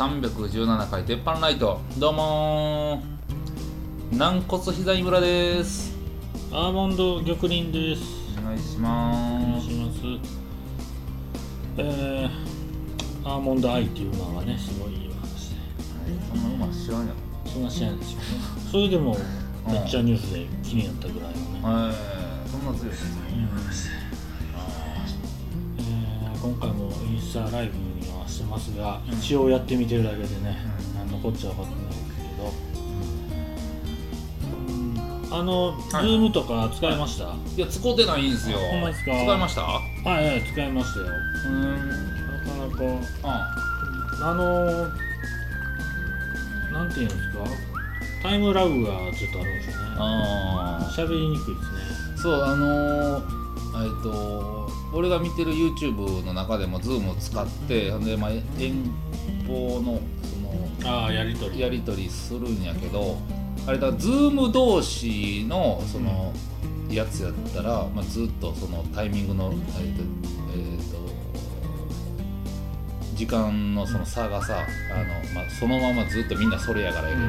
第317回鉄板ライトどうもー軟骨膝井村ですアーモンド玉林です。お願いしお願ますいします。えー、アーモンドアイっていう馬がね、すごいいい話で。そんな馬知らんやそんな試合ですよね。それでも、めっちゃニュースで気になったぐらいのね。ろはいそんな強いえー今回もインスタライブにますが、一応やってみてるだけでね、何のこっちゃ分かってないけど、うん。あの、ズームとか使いました、いや使うてないんですよ。ほんまですか？使いました？はいはい、使いましたよ。うん。なかなか。ああのー、なんていうんですか？タイムラグがちょっとあるんですよね。あ喋りにくいですね。そうあのー、えっと俺が見てる YouTube の中でも Zoom を使ってで、まあ、遠方のそのああやりとり。やり取りするんやけどあれだ Zoom 同士のそのやつやったら、まあ、ずっとそのタイミングの、えーとえーと時間のその差がさあの、まあ、そのままずっとみんなそれやからやけど、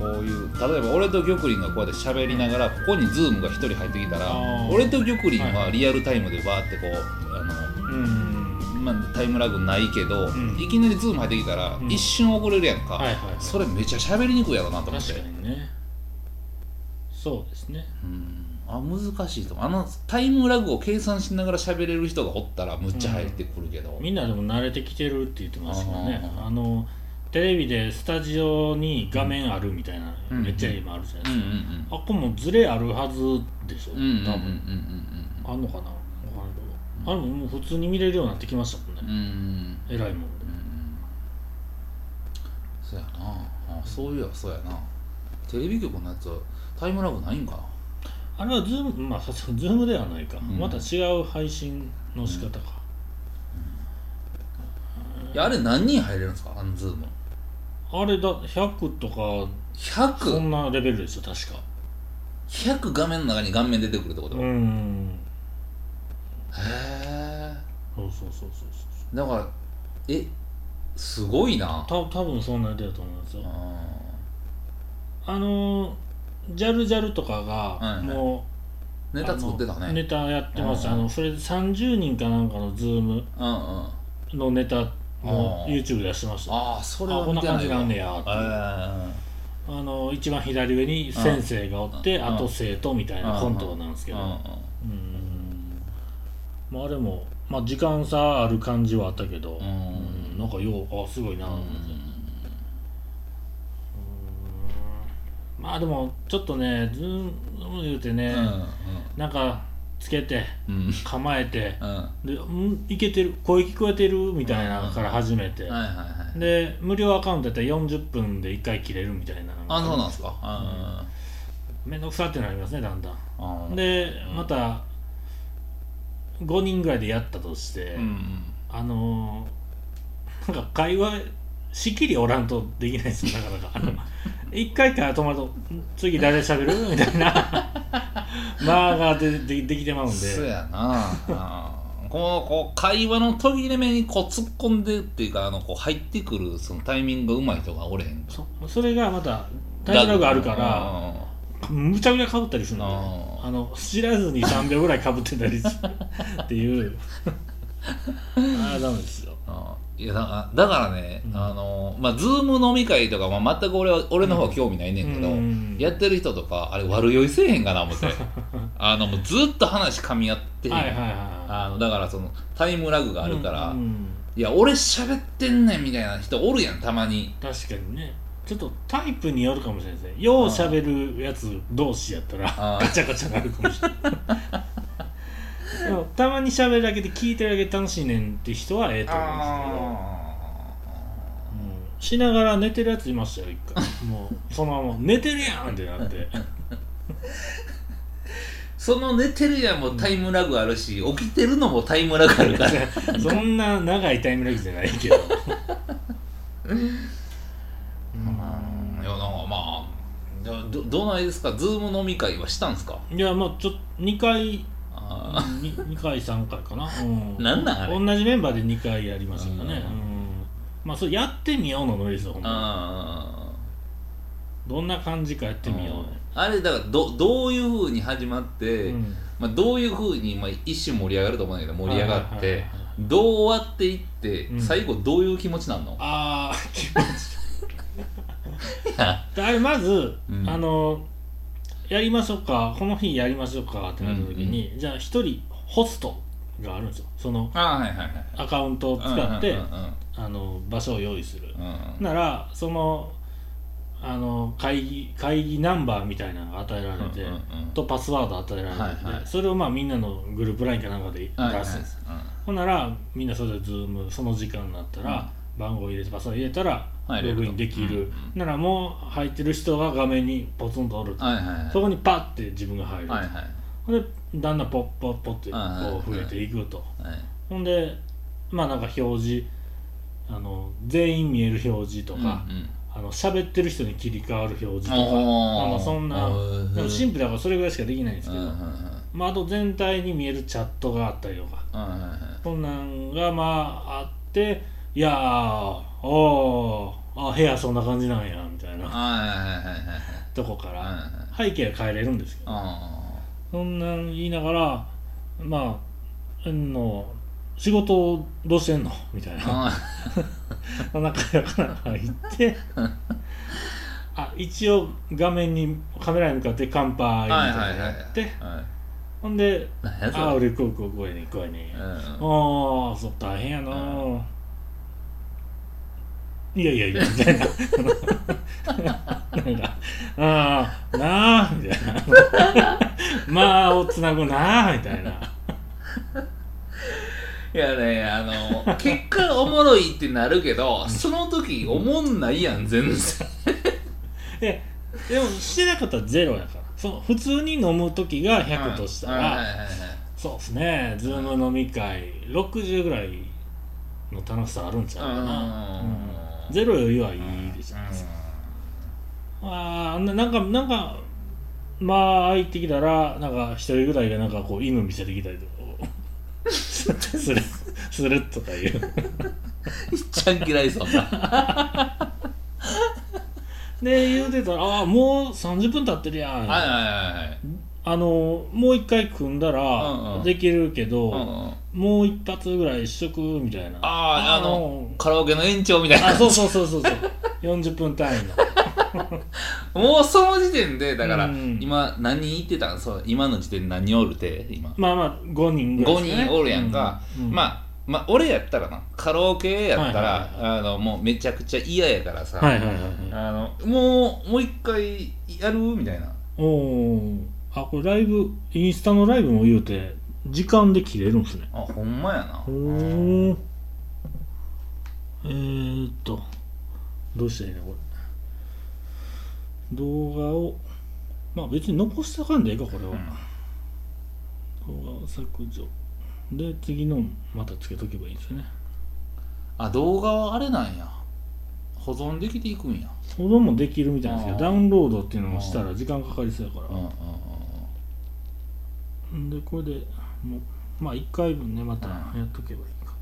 こういう例えば俺と玉林がこうやって喋りながらここに Zoom が1人入ってきたら俺と玉林はリアルタイムでバーってこうあのうん。まあ、タイムラグないけど、ん。いきなり Zoom 入ってきたら、うん。一瞬遅れるやんか、はいはいそれめちゃ喋りにくいやろなと思って。確かにね。そうですね。うん。あ難しいと思う。あのタイムラグを計算しながら喋れる人がおったらむっちゃ入ってくるけど、みんなでも慣れてきてるって言ってましたけどね。あー。あのテレビでスタジオに画面あるみたいな、うん。めっちゃ今あるじゃないうんですうんか、あっこもズレあるはずでしょ、うんうんうんうん多分。あんのかな？わからんけど、あれももう普通に見れるようになってきましたもんね、うんうんうん。えらいもんで。そうやな。あそういやそうやな。テレビ局のやつはタイムラグないんかな？あれはズームまあさすがにズームではないか、ん。また違う配信の仕方か、いやあれ何人入れるんですか？あのズームあれだ100とかそ 100?100 んなレベルですよ確か。画面の中に顔面出てくるってこと、うへんえそうそうそうそうそう。だからえすごいな。た多分そんなやつだと思いますよ。ああのジャルジャルとかはいはい。がもう、ーネタ作ってたね。あのネタやってます。うんあのそれで30人かなんかのズームうんうん。あのネタもうん YouTube で出してました。あーそれあはこんな感じなんねやってえあの一番左上に先生がおって、うん。あと生徒みたいなコントなんですけど、えうん。まああれも、まあ、時間差ある感じはあったけど、ん。うん。なんかようあすごいな。と思って、うん。まあでもちょっとねズーム言うてね、なんかつけて構えてうん。で、うん、いけてる声聞こえてるみたいなのから始めて、で無料アカウントやったら40分で1回切れるみたいなあそうなんですか。あめんどくさってなりますねだんだん。でまた5人ぐらいでやったとして、うんうん。あのーなんか会話しきりおらんとできないですよなかなか。一回から止まるとん「次誰喋る? 」みたいな。間がででできてまうんで。そうやな。こうこう会話の途切れ目にこう突っ込んでっていうかあのこう入ってくるそのタイミングがうまい人がおれへんそそれがまたタイムラグあるからむちゃくちゃかぶったりするんで。ああの知らずに3秒ぐらいかぶってたりする。っていう。ああダメですよ。あーいやだからだからね、うん。あのまあズーム飲み会とか、まあ、全く俺は俺の方は興味ないねんけど、うん。やってる人とかあれ悪酔いせえへんかな思って。あのもうずっと話噛み合ってへんはいはいはい。あのだからそのタイムラグがあるから、うんうん。いや俺喋ってんねんみたいな人おるやんたまに。確かにね。ちょっとタイプによるかもしれないですね。ようしゃべるやつ同士やったらガチャガチャなるかもしれないたまにしゃべるだけで聞いてるだけで楽しいねんって人はええと思うんですけど。うん。しながら寝てるやついましたよ一回。もうそのまま寝てるやんってなって。その寝てるやんもタイムラグあるし起きてるのもタイムラグあるから。そんな長いタイムラグじゃないけど。いやなんかまあじゃあどどないですか？ズーム飲み会はしたんすか？いやまあちょっと2回あ 2, 回3回かな、うん、なんなんあれ？同じメンバーで2回やりましたかね、うん。うん。まあそれやってみようのノリですよほんまあどんな感じかやってみようね。あれだからどどういうふうに始まって、うん。まあ、どういうふうに、まあ、一瞬盛り上がると思うんだけど盛り上がって、はいはいはいはい。どう終わっていって、うん。最後どういう気持ちなんの？ああ気持ち。あれまず、うん。あのやりましょうかこの日やりましょうかってなった時に、じゃあ一人ホストがあるんですよ。そのアカウントを使って、うんうんうんあの場所を用意する、うんうん。ならそのあの会議会議ナンバーみたいなのが与えられて、うんうんうん。とパスワード与えられてて、はいはい。それをまあみんなのグループラインかなんかで出す、はいはいほんならみんなそれでズームその時間になったら、番号入れてパスワード入れたらログインできる、うんならもう入ってる人が画面にポツンとおると、そこにパッて自分が入ると、はいはい。ほんでだんだんポッポッポッってこう増えていくと、はい。ほんでまあなんか表示あの全員見える表示とか、うんうん。あの喋ってる人に切り替わる表示とかおー。まあそんなでもシンプルだからそれぐらいしかできないんですけど、まあ、あと全体に見えるチャットがあったりとか。そんなんがまああっていやーおーあ部屋そんな感じなんやみたいな。はいはいはいはいはい。とこからはいはい背景は変えれるんですけど。あそんなん言いながらまああの仕事どうしてんの？みたいな。あ 仲良くな入って。あ一応画面にカメラに向かって乾杯みたいなはいはいはいのやってはい。ほんで「何やそれ。あ俺こうこうこうやねんこうやねん」うん。うんああそう大変やな、いやいやいやみたいな。なんか「ああなあ」みたいな「まあをつなぐなあ」みたいな。いやねあの結果おもろいってなるけどその時おもんないやん全然。ででもしてなかったらゼロやから。その普通に飲む時が100としたら、そうですね。ズーム飲み会60ぐらいの楽しさあるんちゃうかな、うんゼロよりはいいでしょ、ああななんかなんかまあ入ってきたらなんか一人ぐらいがなんかこう犬見せてきたりとかする するとかいう。いっちゃん嫌いそんな。で言うてたら「ああもう30分経ってるやん」はいはいはいはい。あのもう一回組んだうんらうん。できるけど、うんうんもう一発ぐらいしとくみたいな。あああのカラオケの延長みたいな。あそうそうそうそうそう。40分単位の。もうその時点でだから、うん。今何人言ってたん？そう今の時点で何人おるて？今。まあまあ5人ぐらい5ね。人おるやんか、うん。うん。まあまあ俺やったらな。カラオケやったら、はいはいあのもうめちゃくちゃ嫌やからさ、はいはいはいはい。あのもうもう一回やる？みたいな。おおあこれライブインスタのライブも言うて時間で切れるんですね。あほんまやな。おおえー、っとどうしたらいいのこれ？動画をまあ別に残してあかんでええかこれは、動画削除。で次のまたつけとけばいいですね。あ動画はあれなんや。保存できていくんや。保存もできるみたいなんですけどダウンロードっていうのをしたら時間かかりそうやから。うんうんうんん。でこれでもうまあ1回分ねまたやっとけばいいか。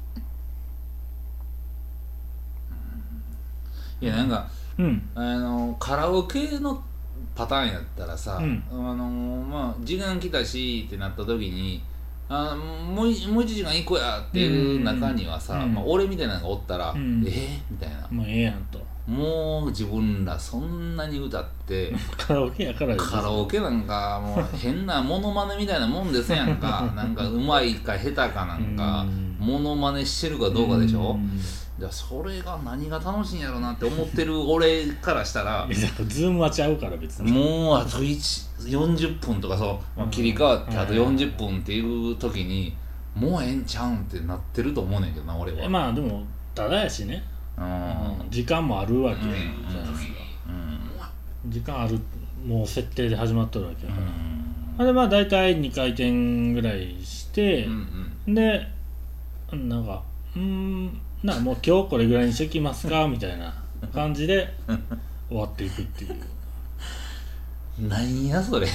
いやなんかうん。あのカラオケのパターンやったらさ、うん。あのまあ時間来たしってなった時にあもういもう1時間行こうやっていう中にはさ、うん。まあ、俺みたいなのがおったら、うん。えー、みたいな。もうええやんともう自分らそんなに歌って カラオケやからカラオケなんかもう変なモノマネみたいなもんですやんか。なんかうまいか下手かなんかうん。モノマネしてるかどうかでしょ？ん。じゃあそれが何が楽しいんやろなって思ってる 俺からしたらズームはちゃうから別に。もうあと1 40分とかそう、まあ、うん。切り替わってあとうん40分っていう時にもうええんちゃうんってなってると思うねんけどな俺は、えまあでもただやしね、うん。うん時間もあるわけじゃないですか、うん時間あるもう設定で始まっとるわけやから、うん。あれまあ大体2回転ぐらいしてうんう、ん。でなんかうーんなんかもう今日これぐらいにしときますかみたいな感じで終わっていくっていう。なんやそれ。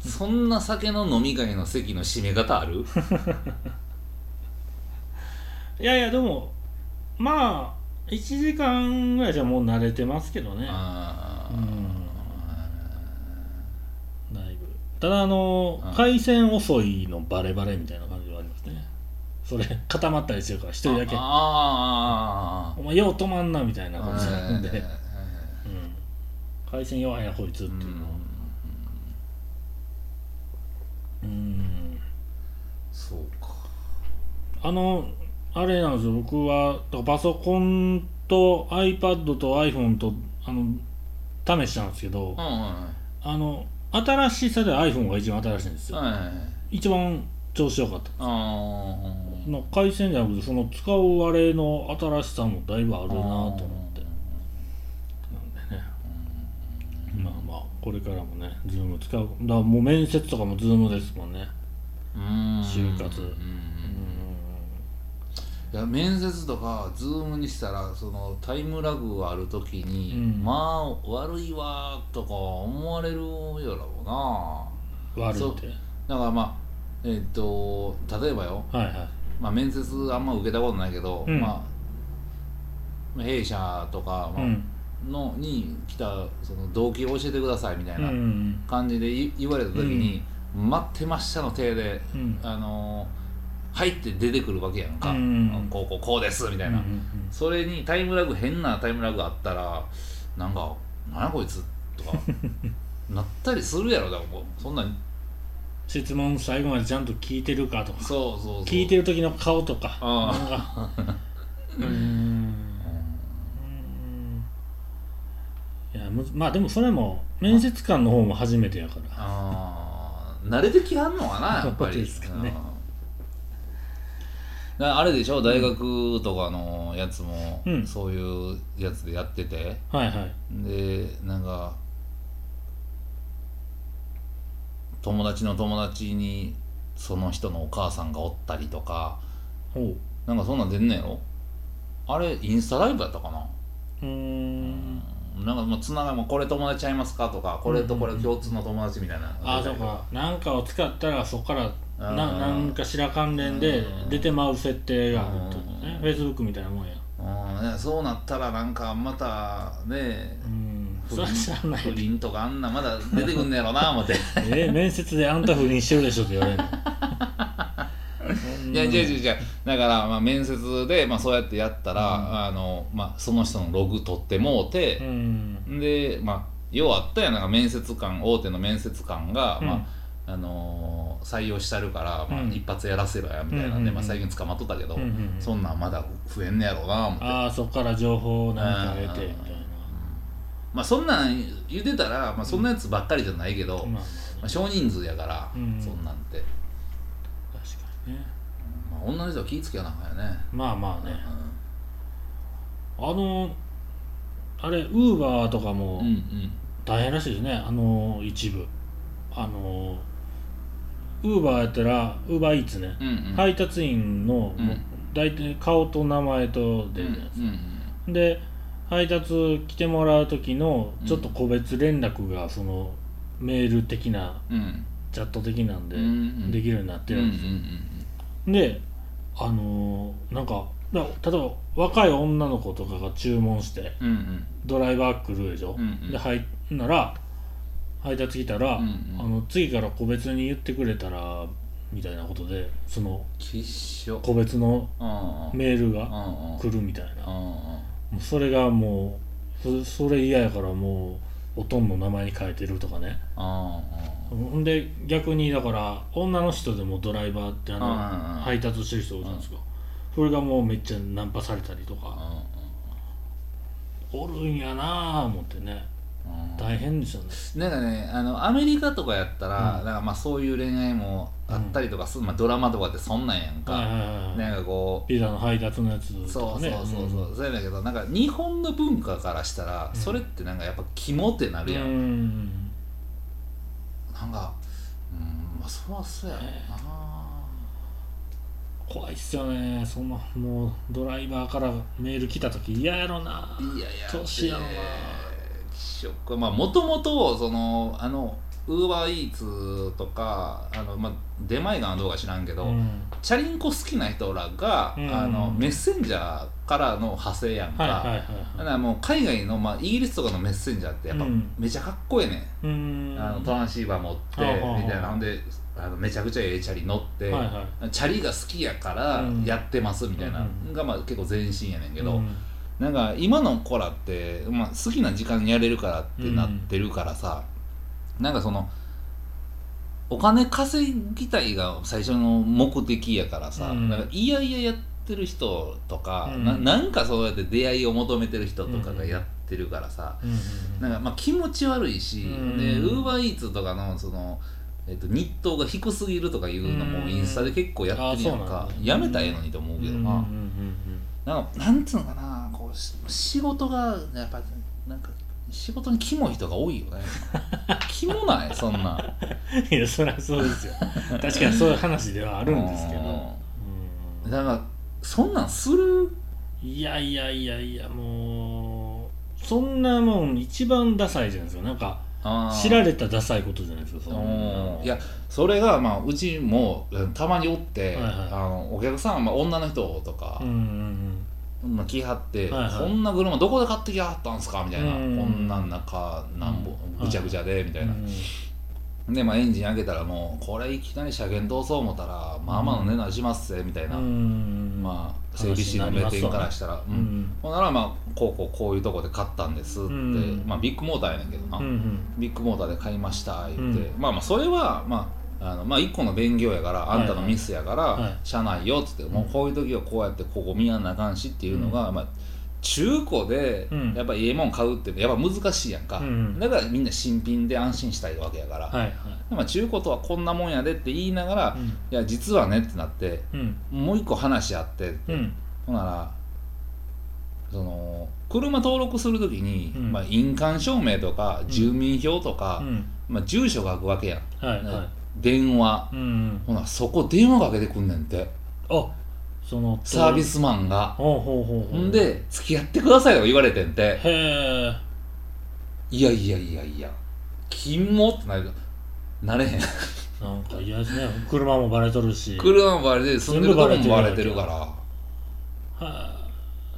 そんな酒の飲み会の席の締め方ある？いやいやでもまあ1時間ぐらいじゃもう慣れてますけどね。あー。だいぶ。ただあのうん。回線遅いのバレバレみたいな感じはありますね。それ固まったりしてるから一人だけ。あお前よう止まんなみたいなあ感じなんで、回線弱いなこいつっていうのうん。そうか。あのあれなんですよ。僕はパソコンと iPad と iPhone とあの試したんですけどうんはあの新しさで iPhone が一番新しいんですよ。いはいはい。一番調子良かったあー。の回線じゃなくてその使うあれの新しさもだいぶあるなと思って。なんでね。まあまあこれからもねズーム使う。だからもう面接とかもズームですもんね。うん就活うんうんいや面接とかズームにしたらそのタイムラグがある時に、うん。まあ悪いわとか思われるやろうな。悪いって。だからまあえっ、と例えばよ、はいはい。まあ、面接あんま受けたことないけど、うん。まあ弊社とか、まあうん。のに来たその動機を教えてくださいみたいなうん感じでい言われた時に、待ってましたの手で、うん。あの入って出てくるわけやんか、うん。こうこうこうですみたいな、うんうんそれにタイムラグ変なタイムラグあったらなんか「何やこいつ」とか なったりするやろ。だからもうそんなん質問最後までちゃんと聞いてるかとか。そうそうそう。聞いてる時の顔とか。あなんか。うーん。いやむまあでもそれも面接官の方も初めてやから。あー慣れてきはんのかなやっぱり。ですかねあれでしょ？大学とかのやつも、うん。そういうやつでやってて。はいはい。でなんか友達の友達にその人のお母さんがおったりとかほなんかそんなん出んねやろ？あれインスタライブやったかな？うん。なんかもうつながりもこれ友達ちゃいますか？とかこれとこれ共通の友達みたいなあそうか。なんかを使ったらそこからななんかしら関連で出てまう設定があるってことね。うん。フェイスブックみたいなもんや。うん。ねそうなったらなんかまたねうん。それは知らない。不倫とかあんなまだ出てくんねやろな 思って。え面接であんた不倫してるでしょって言われるの。いや違う違う違うだからまあ面接でまあそうやってやったら、あのまあその人のログ取ってもうてう、ん。でまあようあったやんなんか面接官大手の面接官が、うん。まああのー採用したるから、まあうん。一発やらせろやみたいなんで、まあ、最近捕まっとったけど、そんなんまだ増えんねやろうな思って。ああそこから情報をなんか得てみたいな。まあそんなん言うてたら、まあ、そんなやつばっかりじゃないけど、ままあ少人数やから、うんそんなんて、確かにね。まあ、女の人は気ぃつけやなあかんよね、まあまあね。うあのあれウーバーとかも大変らしいですね。あの一部。あのウーバーやったらウーバーイーツね、うんうん。配達員の、うん。大体顔と名前と出るやつ、うんうんで配達来てもらう時のちょっと個別連絡がそのメール的なうん。チャット的なんでうんうんできるようになってうんうんるんですよ、であのーなんかだ例えば若い女の子とかが注文してうんうん。ドライバー来るでしょ、うんうん。で入んなら配達来たら、うんうん。あの次から個別に言ってくれたらみたいなことでそのきっしょ。個別のうんうん。メールがうんうん。来るみたいな、うんうん。もうそれがもうそそれ嫌やからもうおとんの名前に変えてるとかね。うんほんで逆にだから女の人でもドライバーってあの、うんうんうん。配達してる人いるじゃないですか、それがもうめっちゃナンパされたりとか、おるんやなあ思ってね。うん大変ですよね。なんかねあのアメリカとかやったら、うん。なんかまあそういう恋愛もあったりとかする、まあ、ドラマとかってそんなんやんか、はいはいはいはい。なんかこピザの配達のやつうとそうそうかねそう。そう、そうやだけどなんか日本の文化からしたら、それってなんかやっぱ肝ってなるやん、うん。なんかうんまあそりゃそうやろうな、怖いっすよね。そのもうドライバーからメール来た時嫌やろな。いやいや年やろなショックまあもともとそのあのウーバーイーツとかあの、まあ、出前館はどうか知らんけど、うん。チャリンコ好きな人らが、うん。あのメッセンジャーからの派生やんか、はいはいはいだからもう海外の、まあ、イギリスとかのメッセンジャーってやっぱうん。めちゃかっこええねん、うん。あのトランシーバー持ってみたいな。ほんであのめちゃくちゃええチャリ乗って、はいはチャリが好きやからうん。やってますみたいなうんが、まあ、結構前進やねんけど、うんなんか今の子らって、まあ、好きな時間にやれるからってなってるからさ、なんかそのお金稼ぎたいが最初の目的やからさ、うん。なんかいやいややってる人とか、うん。ななんかそうやって出会いを求めてる人とかがやってるからさ、うんうんなんかまあ気持ち悪いし、うん。でウーバーイーツとかのその、えっと日当が低すぎるとかいうのもうんインスタで結構やってるやんか。んだ。やめたらええのにと思うけどな、うんうんうんなんかなんつうのかなこうし仕事がやっぱなんか仕事にキモい人が多いよね。キモない？そんな。うんいやそりゃそうですよ。確かにそういう話ではあるんですけど、だからそんなんする？うんいやいやいやいやもうそんなもん一番ダサいじゃないですか。なんか知られたダサいことじゃないですかそんなうんいやそれがまあうちもうんたまにおって、はいはい。あのお客さん、まあ、女の人とかうん、うんまあ、来はって、はいはい。こんな車どこで買ってきはったんすかみたいな、うんこんなん中なんぼうん。ぐちゃぐちゃでみたいな、うんで、まあ、エンジン上げたらもうこれいきなり車検通そう思ったらまあまあの値段しますぜみたいな、うん。まあ整備士の目線からしたら、ううん。ん。ほんならまあこうこうこういうとこで買ったんですって、うん。まあビッグモーターやねんけどな、ビッグモーターで買いました言って、うまあまあそれはまああのまあ一個の勉強やからあんたのミスやから、はい。はい車内よっつって、もうこういう時はこうやってここ見やんなあかんしっていうのが、まあ中古でうん。やっぱいいもん買うってやっぱ難しいやんか、うんだからみんな新品で安心したいわけやから、はいはい。まあ、中古とはこんなもんやでって言いながら、うん。いや実はねってなってうん。もう一個話あってうん。ほんならその車登録するときに、うん。まあ、印鑑証明とか住民票とか、うん。まあ、住所が書くわけやん、はいはい。電話。うんほなそこ電話かけてくんねんって。あそのサービスマンが。ほうほうほうほう。んで付き合ってくださいとか言われてんて。へえいやいやいやいや。金もってなる。なれへん。なんか嫌ですね車もバレとるし。車もバレてる。住んでるとこもバレてるから。はい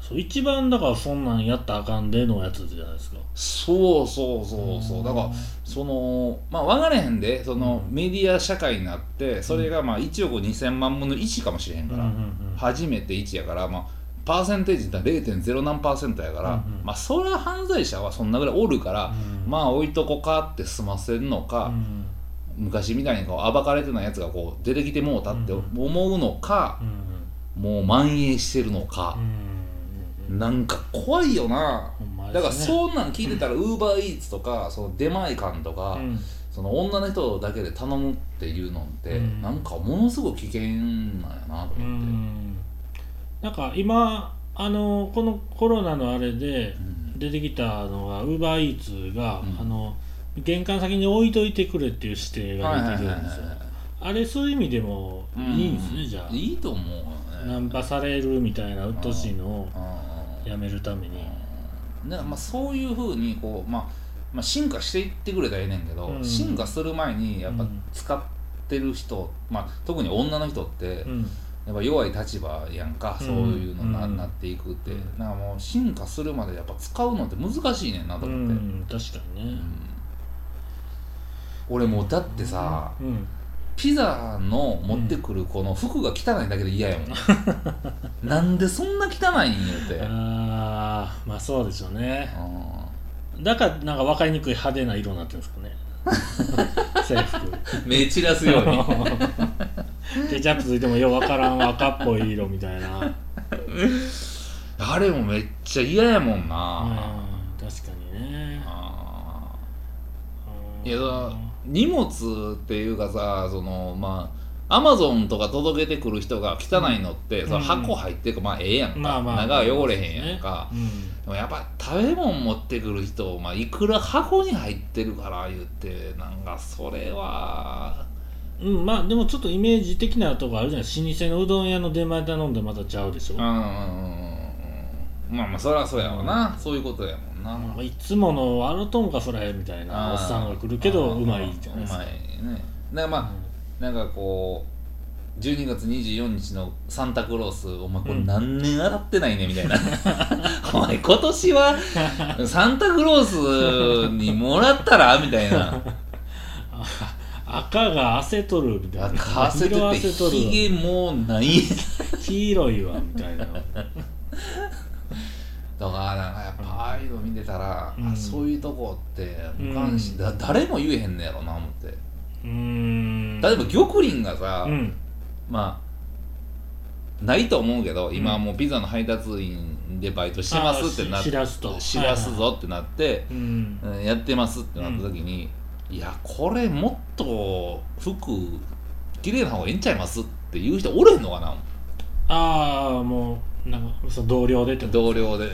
そう一番だからそんなんやったらあかんでのやつじゃないですか。そうそうそうそう。だからそのまあ分かれへんでそのうん。メディア社会になってそれがまあ1億2000万分の1かもしれへんから、うんうんうん。初めて1やからまあパーセンテージって0.0何パーセントやから、うんうん。まあそれは犯罪者はそんなぐらいおるから、うんまあ置いとこかって済ませるのか、うん昔みたいにこう暴かれてないやつがこう出てきてもうたってうん思うのかう、んもう蔓延してるのかう、んなんか怖いよな、ほんまだからそんなん聞いてたらウーバーイーツとかその出前館とか、うん。その女の人だけで頼むっていうのって、うん。なんかものすごく危険なんやなとう思って、ん。なんか今あのこのコロナのあれでうん。出てきたのがウーバーイーツが、うん。あの玄関先に置いといてくれっていう指定が出てくるんですよ。あれそういう意味でもいいんですね、じゃあ。いいと思うナンパされるみたいな鬱陶しいのをうん。やめるためにだからまあそういうふうにこう、まあ、まあ進化していってくれたらええねんけど、うん。進化する前にやっぱうん。使ってる人、まあ、特に女の人ってうん。やっぱ弱い立場やんか、うん。そういうのな,、うん。なっていくって、うん。なんかもう進化するまでやっぱ使うのって難しいねんなとう思って、ん。確かにね。うん。俺もうだってさ、うんピザの持ってくるこの服が汚いだけで嫌やもん、なんでそんな汚いんよって、ああまあそうでしょうね。うだからなんか分かりにくい派手な色になってるんですかね。制服。ん目散らすように。ケチャップついてもよう分からん赤っぽい色みたいな。あれもめっちゃ嫌やもんな、うん確かにね。いやだ荷物っていうかさそのまあアマゾンとか届けてくる人が汚いのって、うん。その箱入ってるかまあええやんか、まあまあ中は汚れへんやんか、うんでもやっぱ食べ物持ってくる人、まあ、いくら箱に入ってるから言ってなんかそれは。うん、まあでもちょっとイメージ的なとこあるじゃない。老舗のうどん屋の出前頼んでまたちゃうでしょ、うんうんうんうんまあまあそりゃそうやわな、そういうことやもんな、なんかいつものあるとんかそれみたいなおっさんが来るけどうまいじゃないですか。うまいね。だからまあ、なんかこう12月24日のサンタクロースお前これうん。何年洗ってないねみたいな。お前今年はサンタクロースにもらったら？みたいな。赤が汗取るみたいな。赤汗て色て汗取るひげもうない。黄色いわみたいなだからなんかやっぱああいうの見てたら、うん。あそういうとこって無関心、だ誰も言えへんねやろな思って。うーん。例えば玉林がさ、うん。まあないと思うけど今はもうピザの配達員でバイトしてますってなっあーししらすらすぞってなって、うんうん。やってますってなった時に、いやこれもっと服綺麗な方がええんちゃいますっていう人おれんのかなああもうなんかそう同僚でってこと同僚で。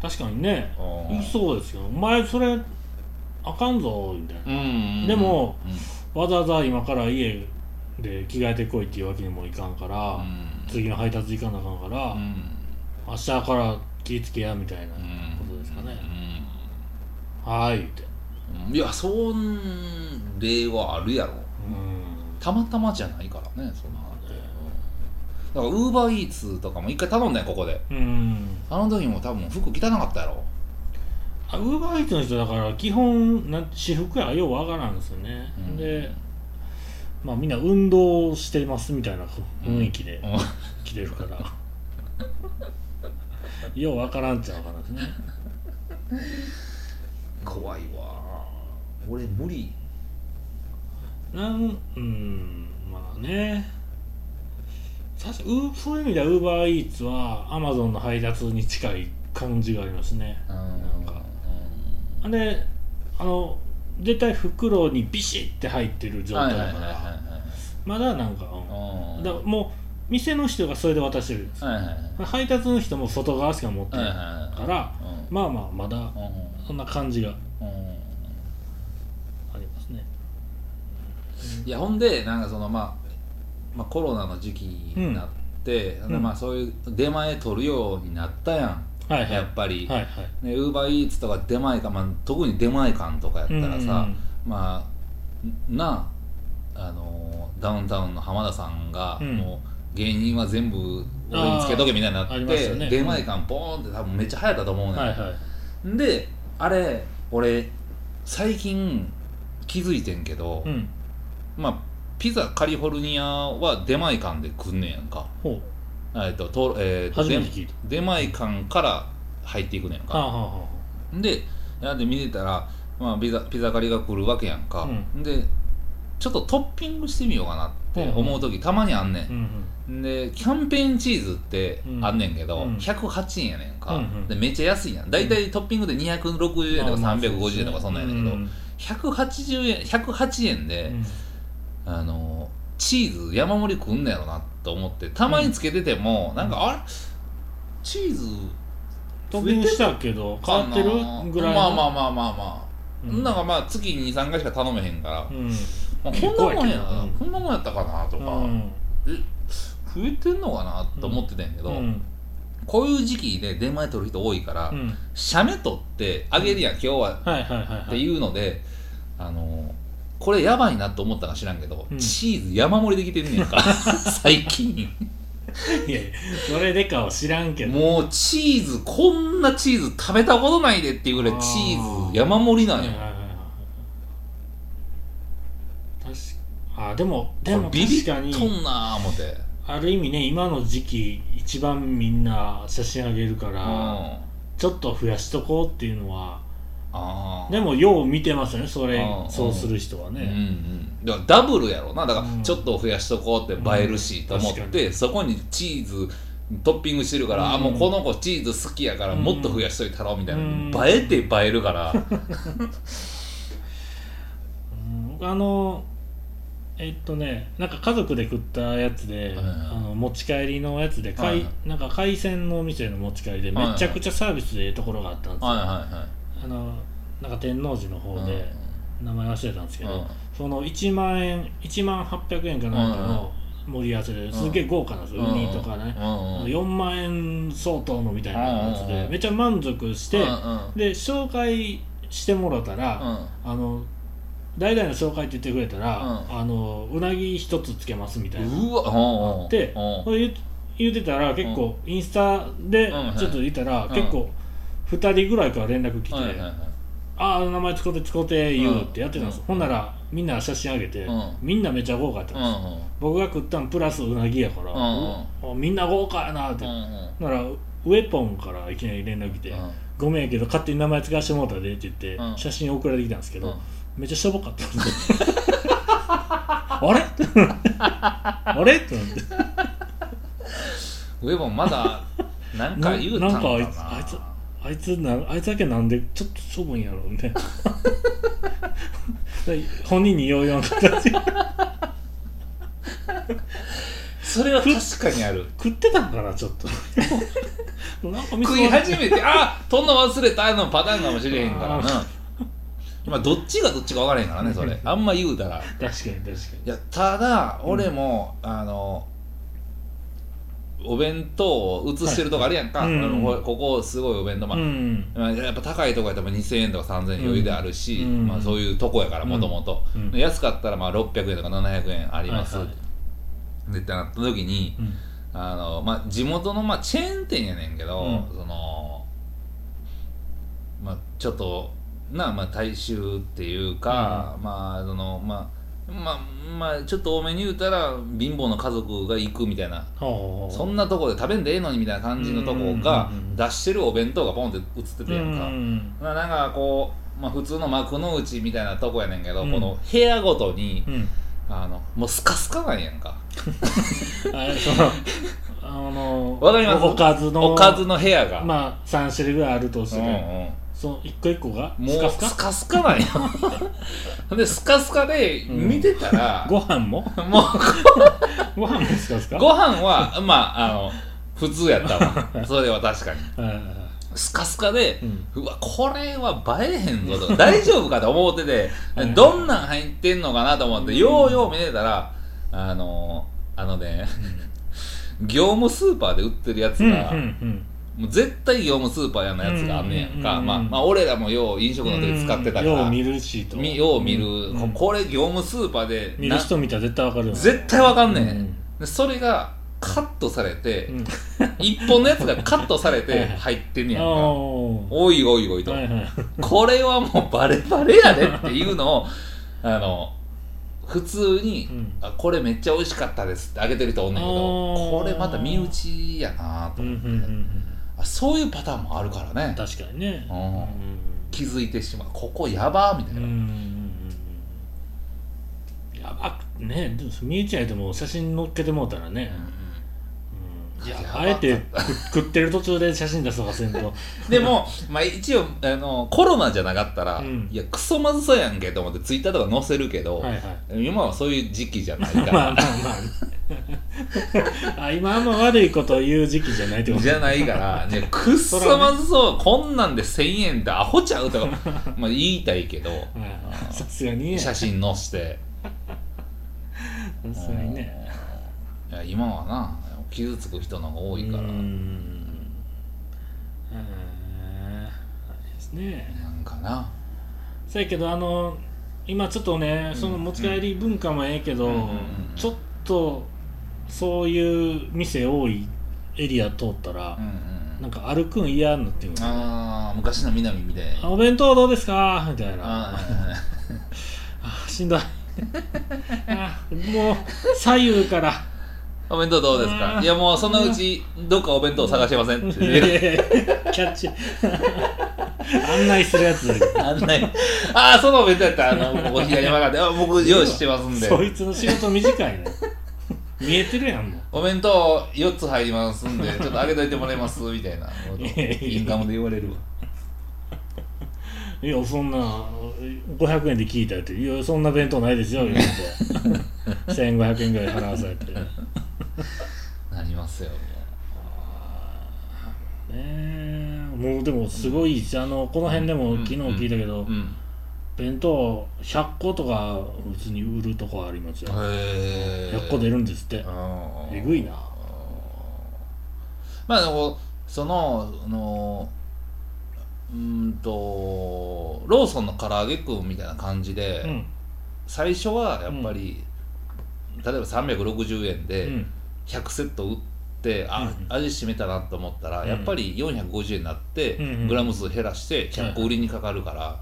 確かにね。そうですよ。お前それあかんぞみたいな。うんでもうん。わざわざ今から家で着替えてこいっていうわけにもいかんから、うん。次の配達行かなあかんから、うん。明日から気ぃつけやみたいなことですかね、はーいって。うん。いやそん例はあるやろ。うん。たまたまじゃないからねそんなだからウーバーイーツとかも一回頼んだよここで。うん。あの時も多分服汚かったやろ。ウーバーイーツの人だから基本なん私服やようわからんですよね、うん。でまあみんな運動してますみたいな雰囲気でうん。着てるから、ようわからんっちゃわからんですね。怖いわ。俺無理。なんうんまあね確かうそういう意味ではウーバーイーツはアマゾンの配達に近い感じがありますね。うん。なんか。であの絶対袋にビシッて入ってる状はい態だから。はいはいはいはいまだなんか、うん。うん。だからもう店の人がそれで渡してるんですはいはいはい。配達の人も外側しか持ってはいないはいはいからうん。まあまあまだうん。そんな感じがうん。ありますね。いやほんでなんかそのまあ、まあ、コロナの時期になって、ん。でまあそういう出前取るようになったやん、はいはい。やっぱり、はいはい。ねウーバーイーツとか出前館、まあ、特に出前館とかやったらさ、うんまあなあ、あのーダウンタウンの浜田さんが、うん。もう芸人は全部俺につけとけみたいになって、ね。出前館ポーンって多分めっちゃ流行ったと思うねん、はいはい。であれ俺最近気づいてんけど、うん。まあピザカリフォルニアは出前館で来んねんやんか。ほう。えっとと、えーと初めて聞いた。出出前館から入っていくねんか。はあはあはでやで見てたら、まあ、ピザピザカリが来るわけやんか、うでちょっとトッピングしてみようかなって思う時たまにあんねあうんん、でキャンペーンチーズってあんねんけど、うん。108円やねんか、うんうん。でめっちゃ安いやん。大体トッピングで260円とかまあまあ350円とかそんなんやねんけど、うん180円108円で、あのチーズ山盛り食うんのやろなと思ってたまにつけてても、なんかあれ？チーズトッピングしたけど変わってるぐらいのまあまあまあまあまあ、うん。なんかまあ月に23回しか頼めへんから、うん。まあ、こんなもんやな、うん。こんなもんやったかなとか、うん。え増えてんのかなと思ってたんやけど、うん。こういう時期で出前取る人多いから、うん。写メ取ってあげるやん、今日は。っていうので、あのこれやばいなと思ったか知らんけど、うん。チーズ山盛りできてるねんか。最近。いやそれでかは知らんけど。もうチーズこんなチーズ食べたことないでっていうぐらいチーズ山盛りなんよ。あでもでも確かにっとんなー思って。ある意味ね今の時期一番みんな写真あげるかうん。らあちょっと増やしとこうっていうのはでもよう見てますよねそれ。うんそうする人はうんうねん。だからダブルやろな。だからうん。ちょっと増やしとこうって映えるしと思っ確かて、そこにチーズトッピングしてるから、うん。あもうこの子チーズ好きやからうんもっと増やしといたろみたいな、うん。映えて映えるから。うん。あのえっとねなんか家族で食ったやつで、あの持ち帰りのやつで、かいはい。はなんか海鮮のお店の持ち帰りでめちゃくちゃサービスでええところがあったんですよ、はいはいはいあのなんか天王寺の方で、名前忘れたんですけど、うん。その1万円1万800円かなんかの盛り合わせですっげえ豪華なんですよ、ウニとかね、うん。うん。4万円相当のみたいなやつでめっちゃ満足して、で紹介してもらったら、あの代々の紹介って言ってくれたら、うあのうなぎ一つつけますみたいな。うわうんうん。でうん。これ言う言うてたら結構インスタでうん。ちょっと言ったらうん。結構2人ぐらいから連絡来てはいはいはい「ああ名前使って使って言う」ってやってたんです。うん。ほんならみんな写真あげてうん。みんなめっちゃ豪華やったんうんです僕が食ったんプラスうなぎやからうんうわみんな豪華やなって。うんうん。ならウェポンからいきなり連絡来てうん「ごめんやけど勝手に名前使わせてもらったで」って言ってうん。写真送られてきたんですけどうん。めっちゃしょぼかったんで あれ？あれ？ってなって。ウェボンまだ何か言うたんかななんかあいつあいつなあいつだけなんでちょっと処分やろみたいな。で 本人によう言わんかったしそれは確かにある。食ってたんかなちょっと。なんか見食い始めてあとんの忘れたのパターンかもしれへんからな。今どっちがどっちか分からへんからねそれ。あんま言うたら。確かに確かに。いやただ俺も、あのお弁当を移してるとこあるやんか、はい。うん。あのこここすごいお弁当、まあうん。まあやっぱ高いとこやったら2000円とか3000円余裕であるし、うん。まあ、そういうとこやからもともとうん。安かったらまあ600円とか700円あります、はいはい。でってなった時にうん。あの、まあ、地元の、まあ、チェーン店やねんけど、うん。そのまあちょっとなまあ大衆っていうか、まあそのまあまあまあちょっと多めに言うたら貧乏な家族が行くみたいな。はあそんなとこで食べんでええのにみたいな感じのとこが出してるお弁当がポンって映っててやんか、うんまあなんかこう、まあ、普通の幕の内みたいなとこやねんけど、うん。この部屋ごとにうん。あのもうスカスカなんやんか。あれそのあのわかります？おかずのおかずの部屋が、まあ3種類ぐらいあるとしてうんね、うんその一個一個が？もうスカスカ？スカスカなんや。でスカスカで見てたら、ご飯も？も ご飯もスカスカ？うご飯はまああの普通やったわ。それは確かに。スカスカで、うん。うわこれは映えへんぞと。か大丈夫かと思っててはいどんなん入ってんのかなと思ってようよう見てたらあのあのね業務スーパーで売ってるやつうんうが、んもう絶対業務スーパーやのやつがあんねやんか、うんまあ、まあ俺らもよう飲食の時使ってたから、よう見るしとみよう見る、うん。ここれ業務スーパーで見る人見たら絶対わかるよな。絶対わかんねん、うん。でそれがカットされて、うん。一本のやつがカットされて 入ってんねやんか。おいおいおいと、はいはい。これはもうバレバレやでっていうのを あの普通に、うん。あこれめっちゃ美味しかったですってあげてる人おんねんけどこれまた身内やなとうんう思って、んうんうんあそういうパターンもあるからね。確かにね。うん。気づいてしまう。ここやばーみたいな、うんうんうんうん。やばくねでも見えちゃいでも写真載っけてもうたらね、うんいやあえて食食ってる途中で写真出すとかせんと。でも、まあ、一応あのコロナじゃなかったら、うん。いやクソまずそうやんけと思ってツイッターとか載せるけど、はいはい。今はそういう時期じゃないから、まあまあまあ。あ 今あんま悪いことを言う時期じゃないってこと。じゃないから、ね、くっそまずそう、こんなんで1000円でアホちゃうとか、まあ、言いたいけどはいさすがにね。写真載して。さすがにね。いや今はな傷つく人の方が多いから。うーん。えー。ですね。なんかな。そやけどあの今ちょっとねその持ち帰り文化もええけど、うんうんうんちょっとそういう店多いエリア通ったらうん、うんなんか歩くん嫌になってくるああ昔の南みたいあお弁当どうですか？みたいな。ああしんどい。あもう左右からお弁当どうですか？いやもうそのうちどっかお弁当探してません。っ てキャッチ。案内するやつ案内。ああそのお弁当やったらあのここ左曲がってあ僕 用意してますんで。そいつの仕事短いね。見えてるやんもう。お弁当4つ入りますんでちょっとあげといてもらえます？みたいなインカムで言われるわ。いやそんな500円で聞いたって「いやそんな弁当ないですよ」言うて。1500円ぐらい払わされて。ね なりますよえ。もうでもすごいしあのこの辺でも昨日聞いたけど、うん。弁当100個とか普通に売るとこありますよ、へえ。100個出るんですって。うんえぐいな。まあでもそのあのうーんとローソンの唐揚げくんみたいな感じで、うん。最初はやっぱり、例えば360円うでん100セット売って、あうん味しめたなと思ったら、うん。やっぱり450円になって、うんうんグラム数減らして100個売りにかかるから、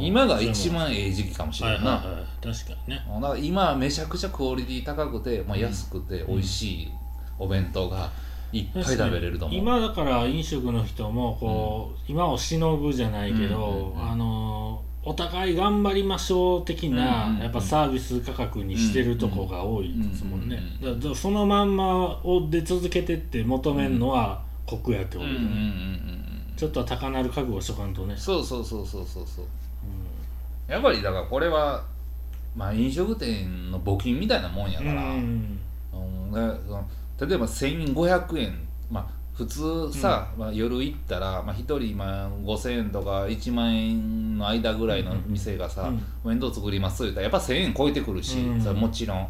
今が一番ええ時期かもしれんな、はいはいはい。確かにね。だから今はめちゃくちゃクオリティ高くて、まあ、安くて美味しいお弁当がいっぱい食べれると思う、今だから飲食の人もこう、今をしのぐじゃないけど、うんうんうんあのお互い頑張りましょう的な、やっぱサービス価格にしてるとこが多いですもんね、うんだそのまんまをで続けてって求めるのはコクやってことちょっとは高なる覚悟しとかんとね、そうそうそうそうそうそう。やっぱりだからこれはまあ飲食店の募金みたいなもんやから、例えば1500円。まあ普通さ、まあ、夜行ったら、まあ、1人まあ5000円とか1万円の間ぐらいの店がさ、うん。お弁当作りますって言ったらやっぱ1000円超えてくるし、うん。それはもちろん。うん。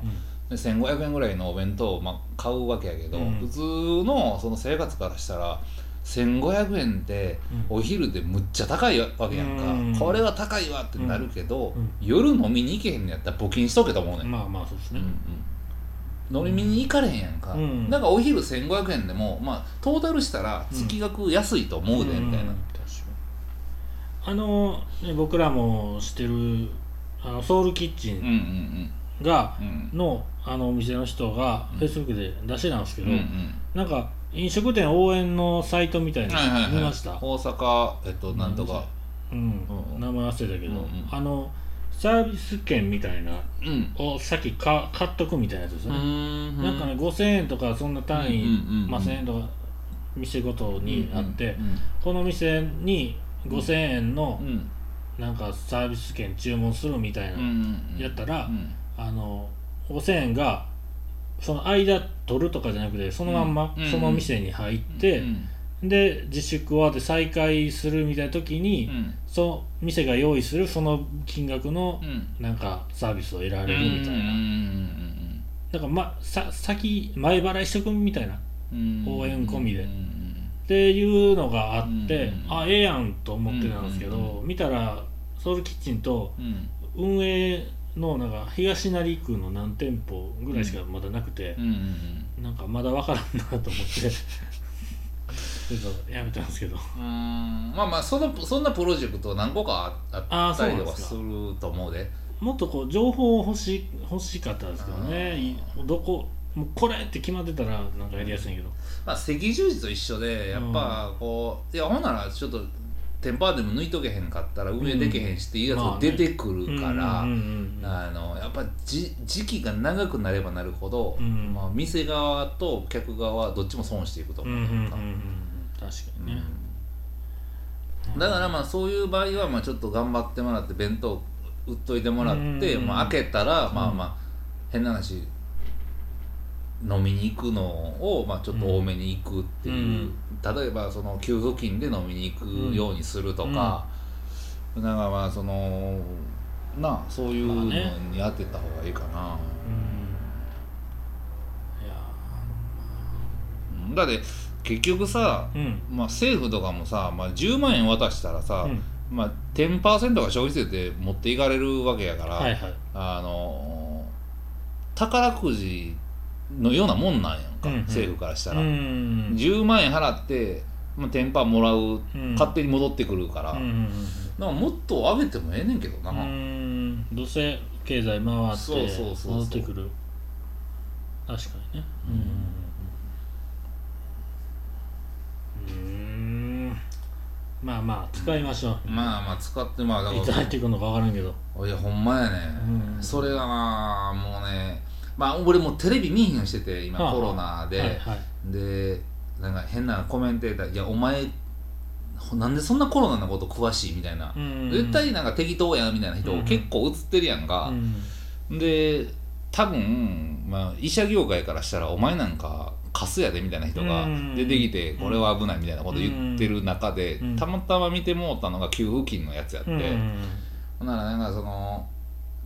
で1500円ぐらいのお弁当をまあ買うわけやけど、うん。普通のその生活からしたら1500円ってうん。お昼でむっちゃ高いわけやんか、うん。これは高いわってなるけど、うん。夜飲みに行けへんのやったら募金しとけと思うねん、まあまあそうですね、うんうん飲みに行かれへんやんか、うん。なんかお昼1500円でもまあトータルしたら月額安いと思うで、みたいな、うん。確かに。あの、ね、僕らも知ってるあのソウルキッチンが、うんのあのお店の人がうん。フェイスブックで出してたんですけど、うんうん。なんか飲食店応援のサイトみたいなはいはいはい。の見ました、大阪えっとなんとか。うん。うん名前忘れたけど、あのサービス券みたいなうん。をさっきか買っとくみたいなやつですうね、んなんかね5000円とかそんな単位、まあ、1000円とか店ごとにあって、うんこの店に5000円のうん。なんかサービス券注文するみたいな、やったらうん。あの5000円がその間取るとかじゃなくてそのまんまうんその店に入って、うんで自粛終わって再開するみたいな時に、うん。その店が用意するその金額のうん。なんかサービスを得られるみたいな、うん。だからまさ先前払いしとくみたいな。応援込みで。うんていうのがあって、うん。あええやんと思ってたんですけど、うん。見たらソウルキッチンとうん。運営のなんか東成区の何店舗ぐらいしかまだなくてなんかまだ分からんなと思ってちょっとやめたんですけど。うん。まあまあそのそんなプロジェクト何個かあったりとかすると思うで。もっとこう情報欲し欲しかったですけどね。いどこもうこれって決まってたらなんかやりやすいけど、まあ赤十字と一緒でやっぱこういやほんならちょっとテンパーでも抜いとけへんかったら運営できへんしっていうやつ出てくるから、やっぱじ時期が長くなればなるほど、うん。まあ、店側と客側はどっちも損していくとうん思ううんうんうん確かにね、うん。だからまあそういう場合はまあちょっと頑張ってもらって弁当売っといてもらって、うん。まあ、開けたらまあうん。まあ変な話飲みに行くのをまあちょっと多めに行くっていう、例えばその給付金で飲みに行くようにするとか、だからまあそのなあそういうのにまあね当てた方がいいかな、うん。いやうん。だって結局さ、うん。まあ、政府とかもさ、まあ、10万円渡したらさ、うん。まあ、10%が消費税で持っていかれるわけやから、はいはい。あの宝くじのようなもんなんやんか、うんうん。政府からしたら、うん。10万円払って、まあ、10%もらう、うん。勝手に戻ってくるから、うんうんなんかもっと上げてもええねんけどな、うんうん。どうせ経済回ってそうそうそうそう。戻ってくる。確かにね。うんうんまあまあ使いましょう、まあまあ使ってまあだからいつ入ってくるのか分からんけど。いやほんまやね、うん。それがなもうねまあ俺もうテレビ見ひんようにしてて今はあ。コロナで、はいはい。でなんか変なコメンテーター「いやお前なんでそんなコロナのこと詳しい?」みたいな、うん。絶対なんか適当やみたいな人うん。結構映ってるやんか。う、ん。で多分、まあ、医者業界からしたら「お前なんかカスやで」みたいな人が出てきて「これは危ない」みたいなこと言ってる中で、たまたま見てもうたのが給付金のやつやって、ほんならなんかその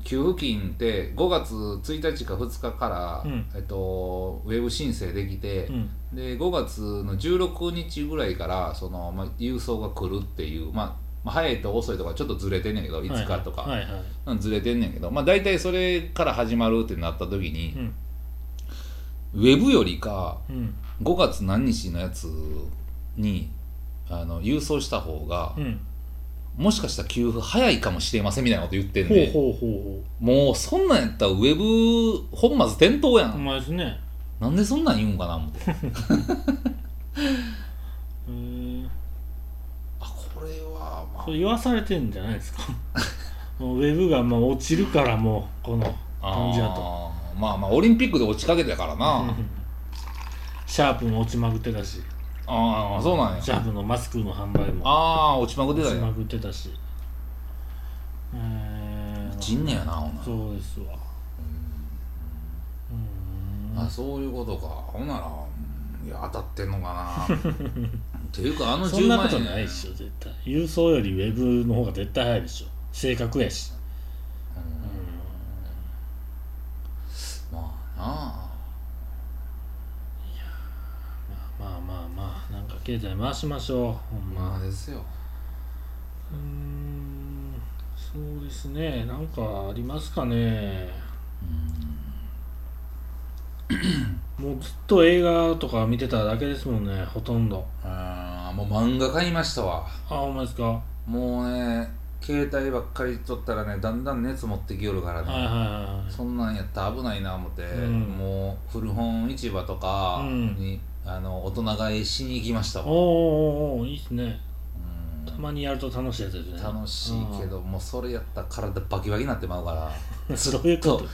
給付金って5月1日か2日から、えっと、ウェブ申請できて、で5月の16日ぐらいからその、まあ、郵送が来るっていう、まあ、早いと遅いとかちょっとずれてんねんけど5日とか、ずれてんねんけど、まあ、大体それから始まるってなった時に、ウェブよりかうん5月何日のやつにあの郵送した方が、うんもしかしたら給付早いかもしれませんみたいなこと言ってんほうで、ほうほうもうそんなんやったらウェブ本末転倒やほう。ん、お前ですね。なんでそんなん言うんかな思って。あこれはまあ言わされてんじゃないですか。もうウェブがもう落ちるからもうこの感じだと。まあまあオリンピックで落ちかけてたからな、う んシャープも落ちまくってたし、ああそうなんや。シャープのマスクの販売も。ああ落ちまくってた落ちまくってたし。えー。落ちんねやなほんな。らそうですわ。うん。あそういうことか。ほんならうんいや当たってんのかな。っていうかあの10そんな万円。ことないでしょ絶対。郵送よりウェブの方が絶対早いでしょ。正確やし、まあまあまあまあなんか経済回しましょうほんま。まあですよ。うーんそうですね。なんかありますかね。もうずっと映画とか見てただけですもんねほとんど。あーもう漫画買いましたわ。あほんまですか。はもうね携帯ばっかり取ったらねだんだん熱持ってきよるからね、いはいはいそんなんやったら危ないな思って、うん。もう古本市場とかに、あの大人買いしに行きましたわ、おーおーおいいっすね。うん。たまにやると楽しいやつですね。楽しいけど、もうそれやったら体バキバキになってまうから。う んそういうこと。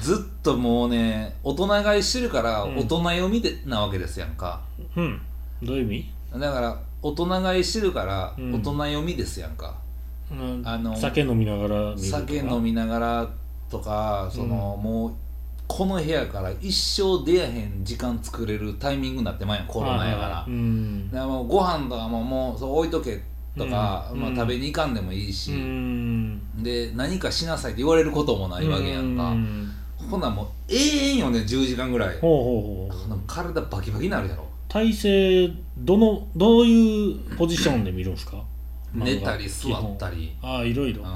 ずっともうね大人買いしてるからうん。大人読みで、なわけですやんか。うん。どういう意味？だから大人買いしてるからうん。大人読みですやんか、うん。あの酒飲みながら見るとか酒飲みながらとかその、もうこの部屋から一生出やへん時間作れるタイミングになってまんやんコロナやから、はいはい。うん。だからもうご飯とかももうそう置いとけとか、まあ、うん。うん食べに行かんでもいいし、うん。で何かしなさいって言われることもないわけやんか、うん。ほんならもう永遠よね10時間ぐらい。ほうほうほう。ほんなら体バキバキになるやろ。体勢どのどういうポジションで見るんですか？寝たり座ったり。り、ああいろいろ。うん。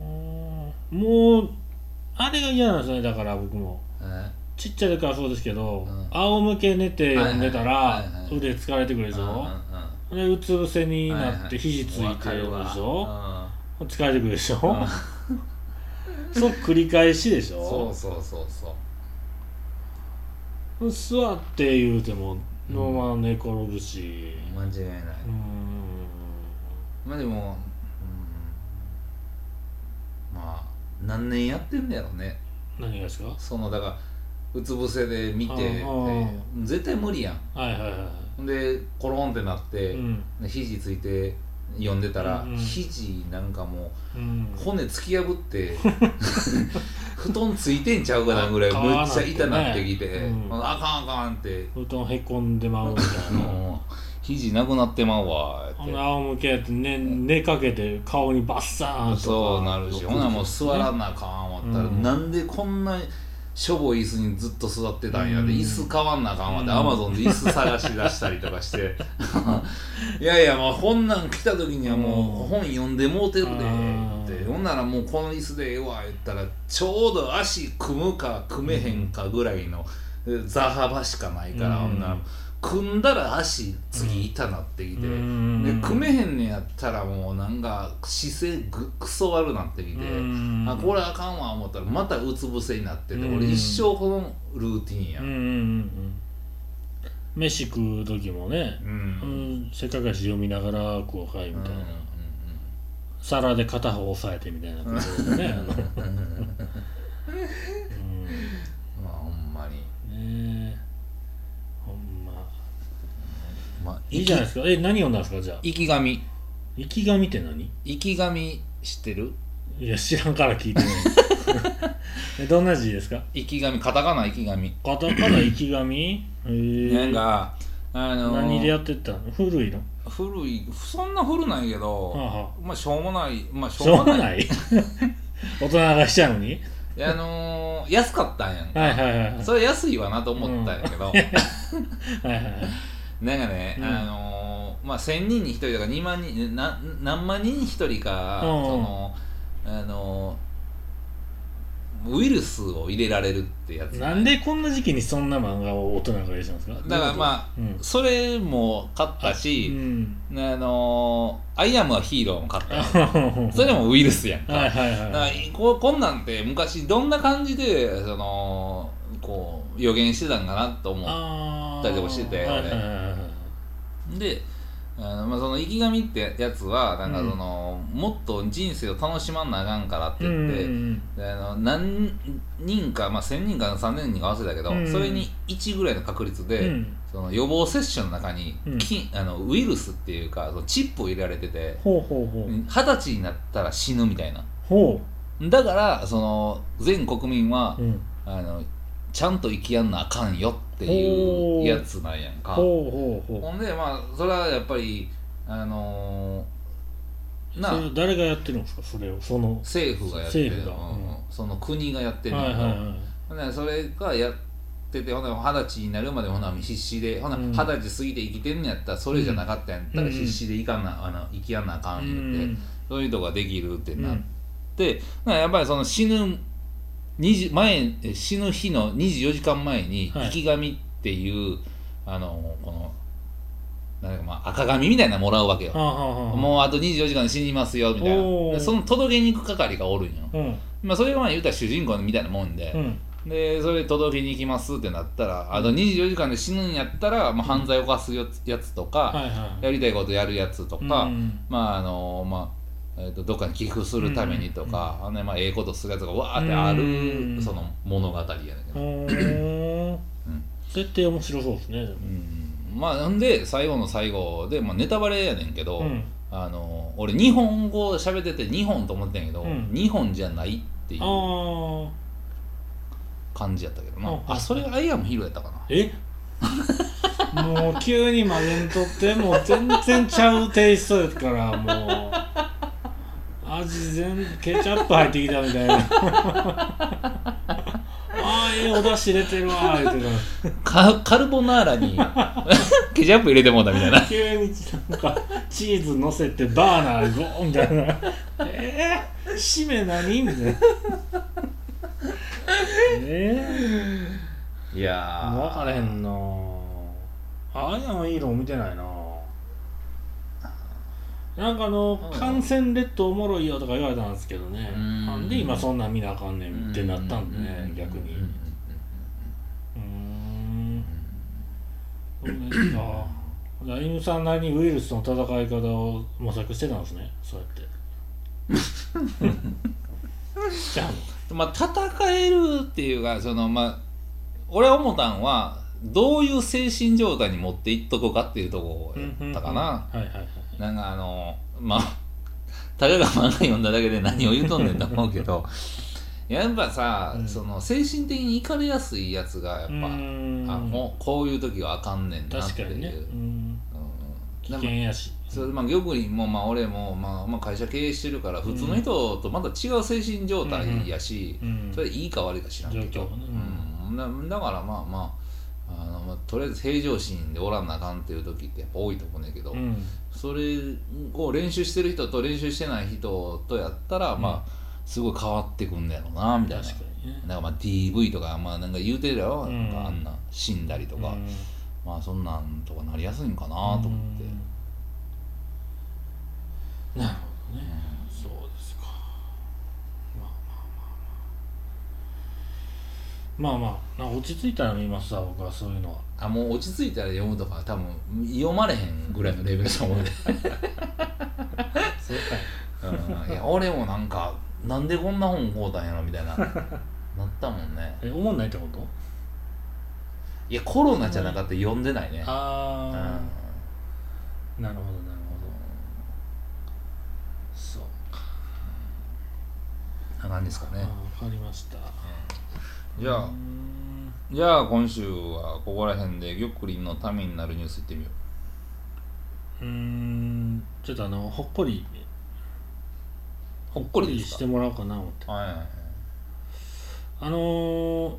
うんもうあれが嫌なんですねだから僕も。え？ちっちゃい時からそうですけど、うん。仰向け寝て読んでたら、腕疲れてくるでしうんょうん、でうつ伏せになって肘ついてるでしょ、うん。疲れてくるでしょ、うん。そう繰り返しでしそうょそうそうそう。座って言うてものまま寝転ぶし。間違いない、うんまあでも、うん、まあ何年やってんだやろね。何がですか？そのだからうつ伏せで見てでああ絶対無理やん。はいはいはい。ほんでコロンってなって、うん。で肘ついて読んでたら、うんうん。肘なんかもうん。う骨突き破って 布団ついてんちゃうかなぐらいあむっちゃ痛なってきて、うん。あかんあかんって。布団へこんでまうみたいな 肘なくなってまうわ仰向けやって寝寝かけて顔にバッサーンとか。そうなるしほなもう座らなあかん思ったら、うん。なんでこんなしょぼい椅子にずっと座ってたんやで、うん。椅子買わんなあかんわって、うん。アマゾンで椅子探し出したりとかして。いやいやもう本なん来た時にはもう本読んでもうてるでって。うんほんならもうこの椅子でええわ言ったらちょうど足組むか組めへんかぐらいの座幅しかないから、うん。ほんなら組んだら足次痛なってきて、うん。で組めへんねやったらもうなんか姿勢ぐクソ悪なってきて、うん。あこれあかんわ思ったらまたうつ伏せになってて、うん。俺一生このルーティンや。うん飯食う時もね、うん。うん。せっかくやし読みながら食おうかいみたいな、うん皿で片方押さえてみたいなことでね、まあほんまに。うん、ねえほんままあいいじゃないですか。え何読んだんですかじゃあ。生き神。生き神って何？生き神知ってる？いや知らんから聞いてない。えどんな字ですか？生き神。カタカナ生き神。カタカナ生き神？へえなんかあのー何でやってったの？古いの？古い。そんな古ないけど、はあはまあしょうもない。まあししょうょうもない。もない？大人がしちゃうのに？いやあのー安かったんやんか、はいはいはいはい。それ安いわなと思ったんやけど、はいはいはいなんかね、うん。あのーまあ1000人に1人とか2万人な何万人に1人か、うん。そのあのーウイルスを入れられるってやつ。なんでこんな時期にそんな漫画を大人が入れてたんですか？だからまあ、うん。それも買ったうし、ん。あのーアイアムはヒーローも買った。よそれでもウイルスやんか、はいはいだからはいここんなんて昔どんな感じでそのこう予言してたんかなと思ったりとかしててはいであの、まあ、その生き神ってやつはなんかその、もっと人生を楽しまんなあかんからって言って、うんであの何人か、まあ、1000人か3000人か忘れたけど、うん。それに1ぐらいの確率で、うん。その予防接種の中に、うん。菌あのウイルスっていうかそのチップを入れられてて二十歳になったら死ぬみたいな。ほだからその全国民はう、うん、あのちゃんと生きやんなあかんよっていほううやつなんやんか。ほんでまあそれはやっぱりあのーな誰がやってるんですか？それを。その政府がやってる。うん。うん。その国がやってるはいはいはいそれがやっててほんで二十歳になるまでほな必死でほなうん二十歳過ぎて生きてんのやったらそれじゃなかったんやったらうん。必死でいかんなあの生きやんなあかんって、ん。そういうのができるってなっうん。て、だからやっぱりその死ぬ20前え死ぬ日の24時間前にはい。生き神っていう、あのこのなんかまあ赤紙みたいなのもらうわけよ、はあはあはあ。もうあと24時間で死にますよみたいな。その届けに行く係がおるんよ、うん。まあ、それがまあ言うたら主人公みたいなもんで、うん。でそれ届けに行きますってなったらあと24時間で死ぬんやったら、まあ、犯罪を犯すやつとか、はいはい。やりたいことやるやつとか、うん。まああのまあえー、とどっかに寄付するためにとか、あのねまあ、ええことするやつがわーってある、うんその物語やねんけど、設定面白そうですねうん。まあなんで最後の最後で、まあ、ネタバレやねんけど、うん。あの俺日本語喋ってて日本と思ってんやけど、うん。日本じゃないっていうあ感じやったけどな、うん。あそれがアイアムヒーローやったかな。ーえ？もう急に曲げんとってもう全然ちゃうテイストやからもう味全ケチャップ入ってきたみたいな。ああええお出汁出てるわ言ってカカルボナーラにケチャップ入れてもうたみたいな。た急になんかチーズ乗せてバーナーゴーンみたいな。えー、締め何みたいな。えいやー、ー分からへんなああやんいいの見てないななんかあのうん。感染列島おもろいよとか言われたんですけどね。うん。なんで今そんなん見なあかんねんってなったんでね逆に。うん。うーん。そうです かじゃあ犬さんなりにウイルスの戦い方を模索してたんですねそうやって。じゃあ。まあ戦えるっていうかそのまあ俺は思ったんはどういう精神状態に持っていっとこうかっていうとこやったかな、はいはいはいなんかあのまあ たかが漫画読んだだけで何を言うとんねんと思うけど やっぱさ、うん。その精神的にいかれやすいやつがやっぱ、あもうこういう時はあかんねんなっていう、ね、うん、うん。危険やし。それまあ玉林もまあ俺も、まあまあ、会社経営してるから普通の人とまた違う精神状態やし、うん。それいいか悪いか知らんけど、うん、だだからまあまああの、まあ、とりあえず平常心でおらんなあかんっていう時ってやっぱ多いと思うねんけど、うんそれを練習してる人と練習してない人とやったら、まあすごい変わってくんだろうなみたいな。確かにね。なんかまあ DV とかまあなんか言うてるやろ、うん。なんかあんな死んだりとか、うん。まあそんなんとかなりやすいんかなと思って。うん。なるほどね、そうですかまあまあまあ落ち着いたら見ますわ僕はそういうのは。あもう落ち着いたら読むとか多分読まれへんぐらいのレベルだと思うで、そうか。うん、いや俺もなんかなんでこんな本買うたんやろみたいな。なったもんね。え思んないってこと？いやコロナじゃなかったら読んでないね。あうん。あ、なるほどなるほど。そうな感じですかね。あわかりましたじゃあ。じゃあ今週はここら辺で玉林のためになるニュースいってみよう。ーん。ちょっとあのほっこり。ほっこりしてもらおうか？な思ってはいはいはい。あのー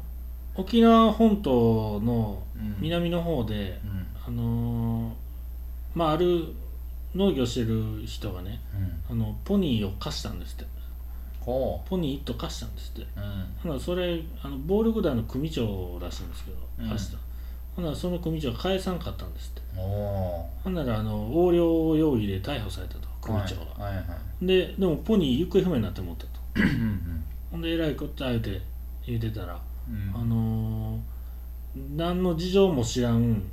沖縄本島のうん。南の方で、うん。あのーまあある農業してる人がねうん。あのポニーを貸したんですって。こポニー1頭貸したんですって。ううんそれあの暴力団の組長らしいんですけどうん。貸した、ほなその組長が返さんかったんですって。ほんならあの横領容疑で逮捕されたと組長が、はいはいはい。ででもポニー行方不明になって思ったと。ほんでえらいことあえて言うてたら、うん。あのー何の事情も知らん、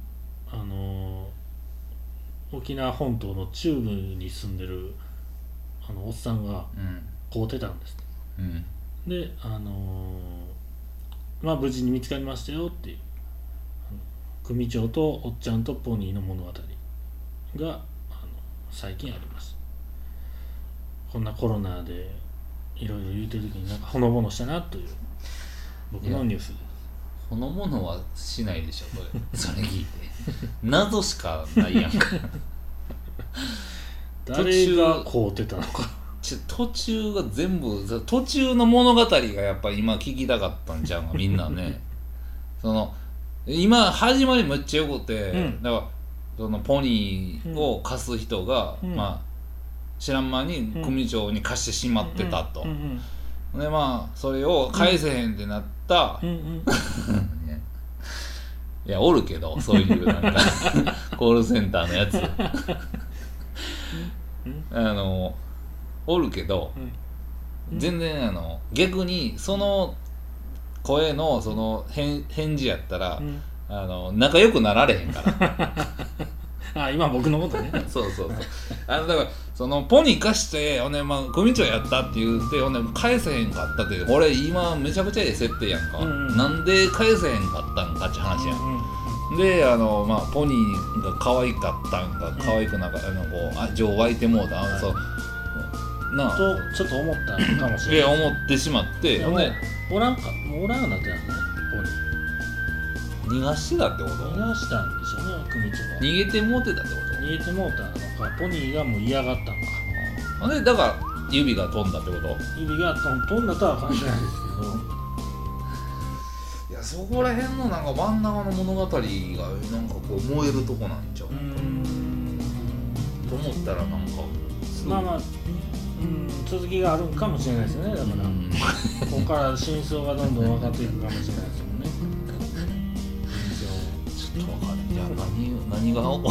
あのー沖縄本島の中部に住んでるあのおっさんがうん買うてたんです。うん。であのーまあ無事に見つかりましたよっていう。組長とおっちゃんとポニーの物語があの最近あります。こんなコロナでいろいろ言うてる時になんかほのぼのしたなという僕のニュースです。ほのものはしないでしょそれ。それ聞いて。謎しかないやんか。誰が買うてたのか途中が全部そ途中の物語がやっぱ今聞きたかったんちゃうか みんなね。その今始まりめっちゃよくて、うん。だからそのポニーを貸す人が、うん。まあ知らん間に組長に貸してしまってたと、うん。うんでまあそれを返せへんってなった、いやおるけどそういうなんか コールセンターのやつ。あのおるけどうん。全然あの逆にその声のその返返事やったら、うん。あの仲良くなられへんから。あ今僕のことね。そうそうそう。あのだからそのポニー貸してほんで、まあ、組長やったって言ってほんで返せへんかったっていう俺今めちゃくちゃええ設定やんか、うんうん。なんで返せへんかったんかって話やん。うんであの、まあ、ポニーが可愛かったんか可愛くなかったのこうあ情湧いてもうた、あそうなあ。とちょっと思ったかもしれない。で思ってしまって。でもほんでおらんかもうおらんようになってたんですねポニー逃がしてたってこと？逃がしたんでしょうね組長が逃げてもうてたってこ逃げてもうたのかポニーがもう嫌がったのか。とほんでだから指が飛んだってこと？指が飛んだとは感じないですいやそこら辺のなんか真ん中の物語がなんかこう燃えるとこなんちゃう？けどうーん。と思ったらなんかまあまあうん続きがあるんかもしれないですよね。だから、うん。ここから真相がどんどん分かっていくかもしれないですもんね。ちょっと分かるいや何何が分か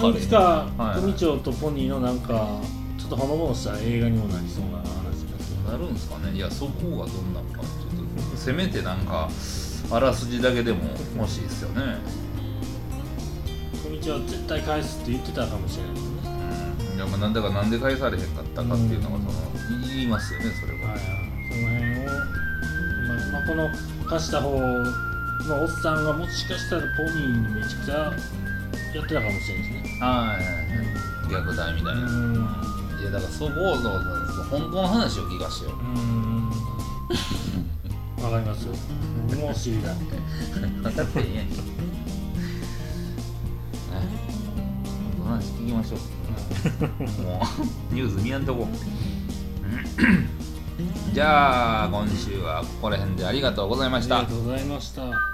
組長るいつかはい組長とポニーのなんかちょっとほのぼのした映画にもなりそうな話ですよねなるんですかね。いやそこがどんなんか。ちょっとせめてなんかあらすじだけでも欲しいですよね。組長は絶対返すって言ってたかもしれないいやまあなんだかなんで返されへんかったかっていうのがその言いますよねそれは、はいはい。その辺を、まあまあ、この貸した方のおっさんがもしかしたらポニーにめちゃくちゃやってたかもしれないですね。はいはいはい。虐待みたいな、うん。いやだからそこをそうそう本当の話を聞かしてよう。ん。わかります僕も知りたい分かってんやん。話聞きましょうもうニュース見やんとこ。じゃあ今週はここら辺でありがとうございました。ありがとうございました